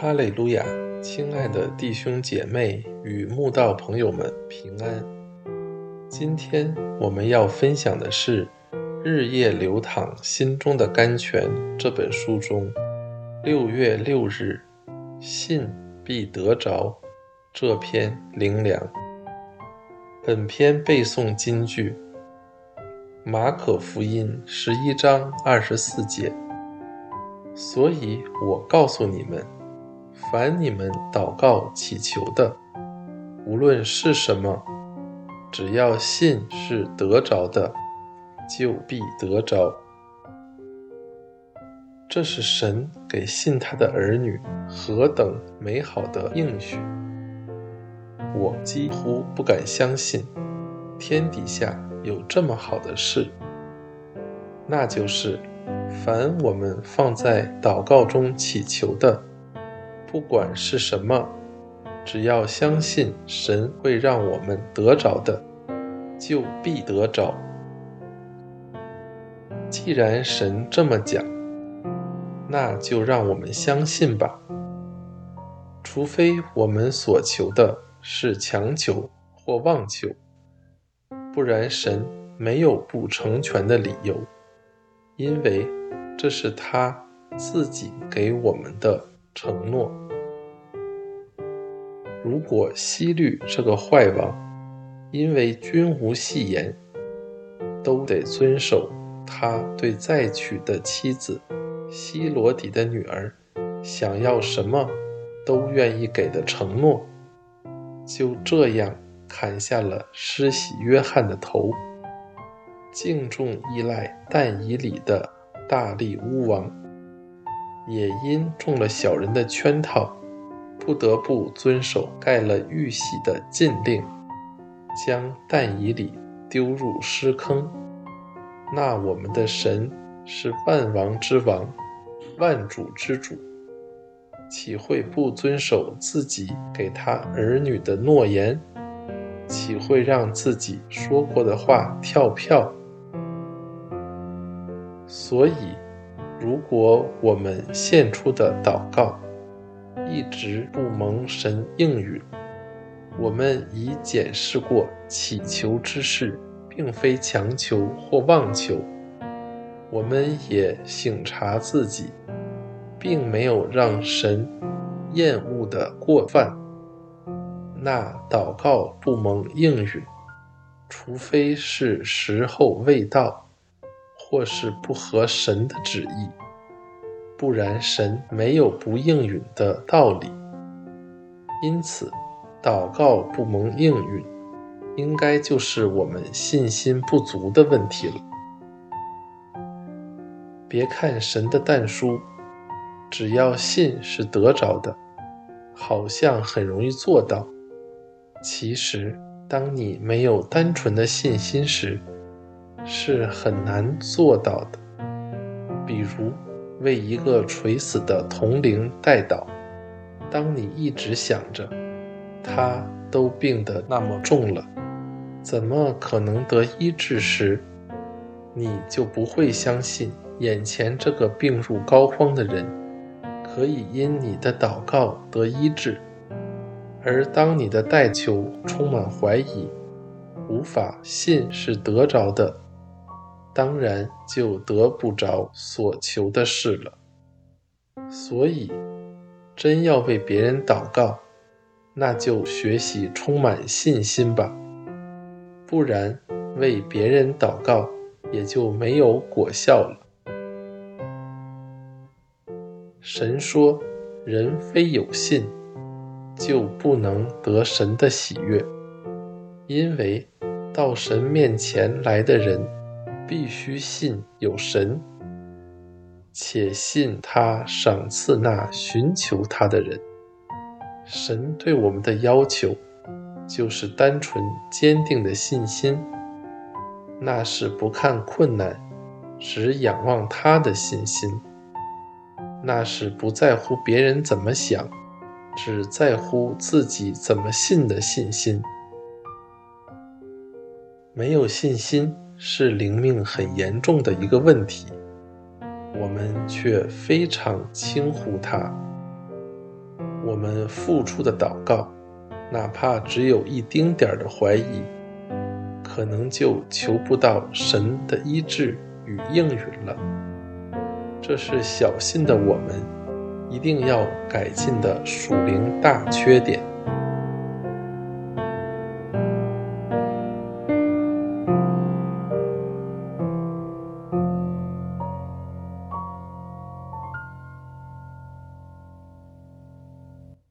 哈利路亚，亲爱的弟兄姐妹与慕道朋友们平安。今天我们要分享的是《日夜流淌心中的甘泉》这本书中六月六日“信必得着”这篇灵粮。本篇背诵金句：马可福音十一章二十四节。所以我告诉你们。凡你们祷告祈求的，无论是什么，只要信是得着的，就必得着。这是神给信他的儿女何等美好的应许！我几乎不敢相信，天底下有这么好的事。那就是，凡我们放在祷告中祈求的。不管是什么，只要相信神会让我们得着的，就必得着。既然神这么讲，那就让我们相信吧。除非我们所求的是强求或妄求，不然神没有不成全的理由，因为这是他自己给我们的。承诺：如果希律这个坏王，因为君无戏言，都得遵守他对再娶的妻子希罗底的女儿想要什么都愿意给的承诺，就这样砍下了施洗约翰的头，敬重依赖但以里的大力乌王。也因中了小人的圈套，不得不遵守盖了玉玺的禁令，将但以里丢入尸坑。那我们的神是万王之王，万主之主，岂会不遵守自己给他儿女的诺言？岂会让自己说过的话跳票？所以。如果我们献出的祷告一直不蒙神应允，我们已检视过祈求之事，并非强求或妄求，我们也省察自己，并没有让神厌恶的过犯，那祷告不蒙应允，除非是时候未到。或是不合神的旨意，不然神没有不应允的道理。因此，祷告不蒙应允，应该就是我们信心不足的问题了。别看神的但书，只要信是得着的，好像很容易做到。其实，当你没有单纯的信心时，是很难做到的。比如，为一个垂死的同龄代祷，当你一直想着他都病得那么重了，怎么可能得医治时，你就不会相信眼前这个病入膏肓的人可以因你的祷告得医治。而当你的代求充满怀疑，无法信是得着的。当然就得不着所求的事了。所以，真要为别人祷告，那就学习充满信心吧。不然，为别人祷告也就没有果效了。神说：“人非有信，就不能得神的喜悦，因为到神面前来的人。”必须信有神，且信他赏赐那寻求他的人。神对我们的要求，就是单纯坚定的信心，那是不看困难，只仰望他的信心；那是不在乎别人怎么想，只在乎自己怎么信的信心。没有信心。是灵命很严重的一个问题，我们却非常轻忽它。我们付出的祷告，哪怕只有一丁点儿的怀疑，可能就求不到神的医治与应允了。这是小心的我们一定要改进的属灵大缺点。